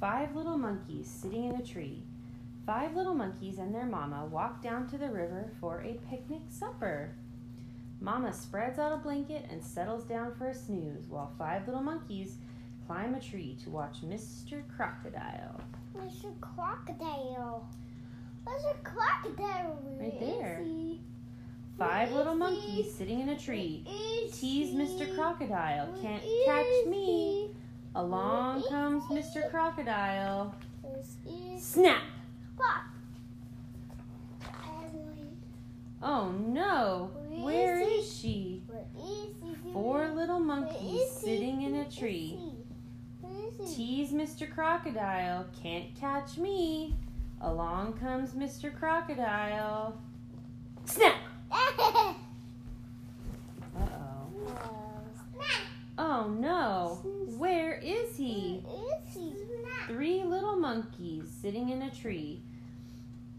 Five little monkeys sitting in a tree. Five little monkeys and their mama walk down to the river for a picnic supper. Mama spreads out a blanket and settles down for a snooze while five little monkeys climb a tree to watch Mr. Crocodile. Mr. Crocodile. Mr. Crocodile. Where Right there. Five little monkeys he? sitting in a tree. Tease Mr. Crocodile. Where Can't catch me. Along comes Mr. Crocodile. Snap! Oh no! Where is she? Where is he? Four little monkeys sitting in a tree. he? Where is he? Tease Mr. Crocodile. Can't catch me. Along comes Mr. Crocodile. Snap! Uh oh. Oh no! Where is he? Where is he? Three little monkeys sitting in a tree.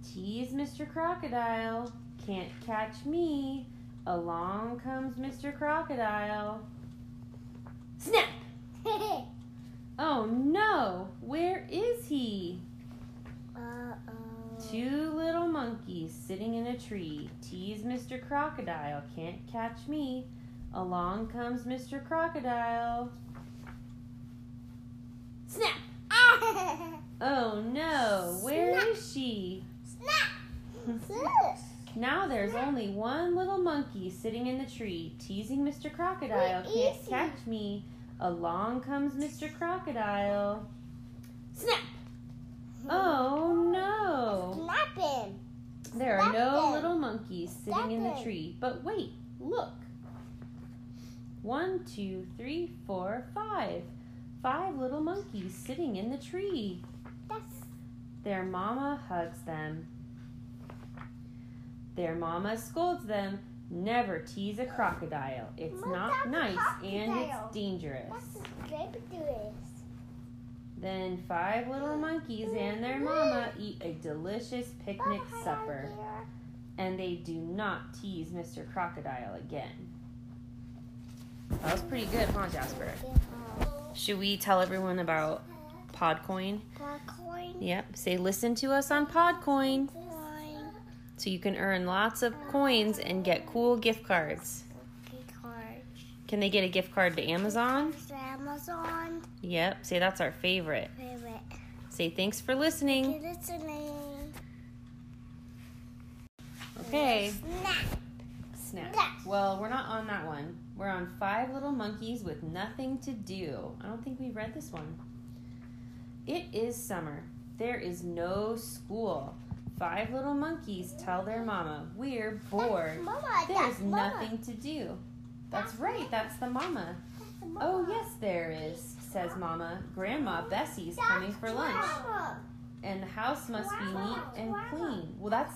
Tease Mr. Crocodile. Can't catch me. Along comes Mr. Crocodile. Snap! Oh no! Where is he? Uh-oh. Two little monkeys sitting in a tree. Tease Mr. Crocodile. Can't catch me. Along comes Mr. Crocodile. Snap! Oh no! Where Snap. is she? Snap. Now there's only one little monkey sitting in the tree, teasing Mr. Crocodile. Where Can't catch me. Along comes Mr. Crocodile. Snap! Oh no! Snap him. There are Snap no little monkeys sitting in the tree. But wait, look. One, two, three, four, five. Five little monkeys sitting in the tree. Yes. Their mama hugs them. Their mama scolds them. Never tease a crocodile. It's What not nice and it's dangerous. that's great to do this. Then five little monkeys and their mama eat a delicious picnic supper. And they do not tease Mr. Crocodile again. That was pretty good, huh, Jasper? Should we tell everyone about Podcoin? Coin. Yep. Say listen to us on Podcoin. Coin. So you can earn lots of coins and get cool gift cards. Gift card. Can they get a gift card to Amazon? Amazon. Yep. Say that's our favorite. Favorite. Say thanks for listening. Listening. Okay. Snap. Snap. Well, we're not on that one. We're on Five Little Monkeys with Nothing to Do. I don't think we've read this one. It is summer. There is no school. Five little monkeys tell their mama, We're bored. Mama, There's Mama. nothing to do. That's right, that's the mama. That's Oh, yes, there is, says Mama. Grandma Bessie's coming for lunch, Mama. and the house must be neat and clean. Well, that's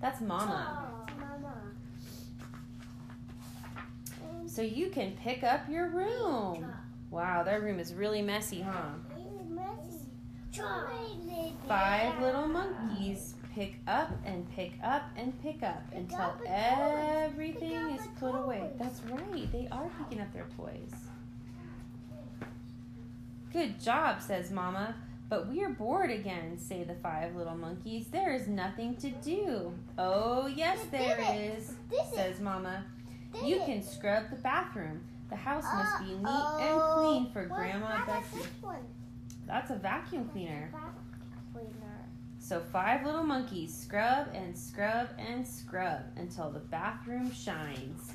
that's Mama. Mama. So you can pick up your room. Wow, that room is really messy, huh? Five little monkeys pick up and pick up and pick up until up the toys. everything is put away. That's right, they are picking up their toys. Good job, says Mama. But we are bored again, say the five little monkeys. There is nothing to do. Oh, yes, there did it. is, This is- says Mama. You can scrub the bathroom. The house must be neat and clean for Grandma Bessie. That's a vacuum cleaner. So five little monkeys scrub and scrub and scrub until the bathroom shines.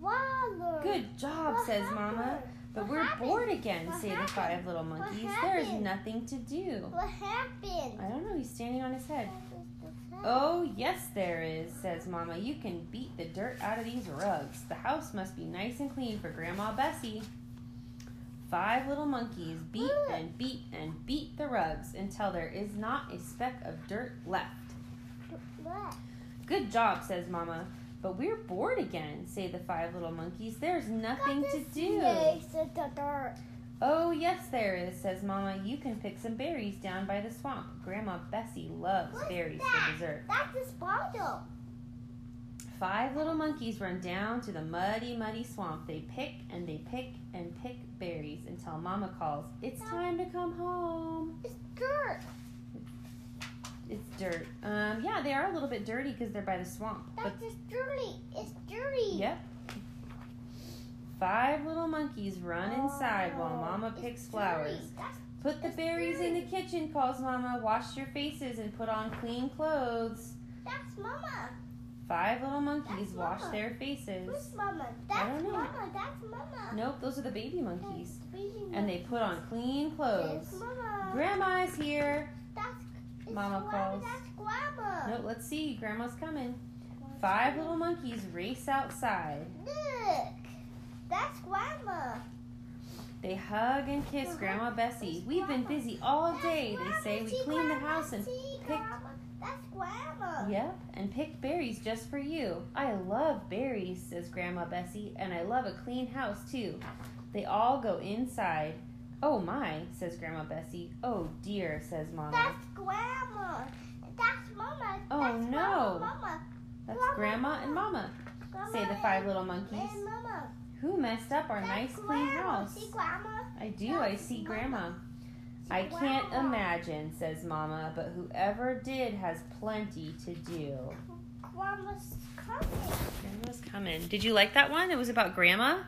Water. Good job, What says Mama. But What we're happened? bored again, What say the five little monkeys. There is nothing to do. What happened? I don't know, he's standing on his head. What is the fact? Oh, yes, there is, says Mama. You can beat the dirt out of these rugs. The house must be nice and clean for Grandma Bessie. Five little monkeys beat and beat and beat the rugs until there is not a speck of dirt left. Good job, says Mama. But we're bored again, say the five little monkeys. There's nothing to do. snakes in the dirt. Oh, yes, there is, says Mama. You can pick some berries down by the swamp. Grandma Bessie loves What's berries that? for dessert. That's a spider. Five little monkeys run down to the muddy, muddy swamp. They pick and they pick and pick berries until Mama calls, It's time to come home. It's dirt. It's dirt. Um, yeah, they are a little bit dirty because they're by the swamp. But That's just dirty. It's dirty. yep. Five little monkeys run inside while Oh, Mama picks flowers. Put the berries in the kitchen, calls Mama. Wash your faces and put on clean clothes. that's mama. Five little monkeys wash their faces. Who's mama? I don't know. mama. That's mama. Nope, those are the baby monkeys. That's baby And they put on clean clothes. Grandma's here. That's Mama calls. That's grandma. Nope, let's see. Grandma's coming. Five little monkeys race outside. Look. That's grandma. They hug and kiss. Grandma Bessie. We've been busy all day. They say we cleaned the house and picked? That's grandma. Yep, and picked berries just for you. I love berries, says Grandma Bessie, and I love a clean house too. They all go inside. Oh my, says Grandma Bessie. Oh dear, says Mama. That's grandma. That's mama. Oh, That's no. Mama, mama. That's Grandma, Grandma and Mama, grandma say the five little monkeys. Who messed up our That's nice clean house? See grandma? I do, I see. Grandma. See I can't grandma. imagine, says Mama, but whoever did has plenty to do. Grandma's coming. Grandma's coming. Did you like that one? It was about Grandma?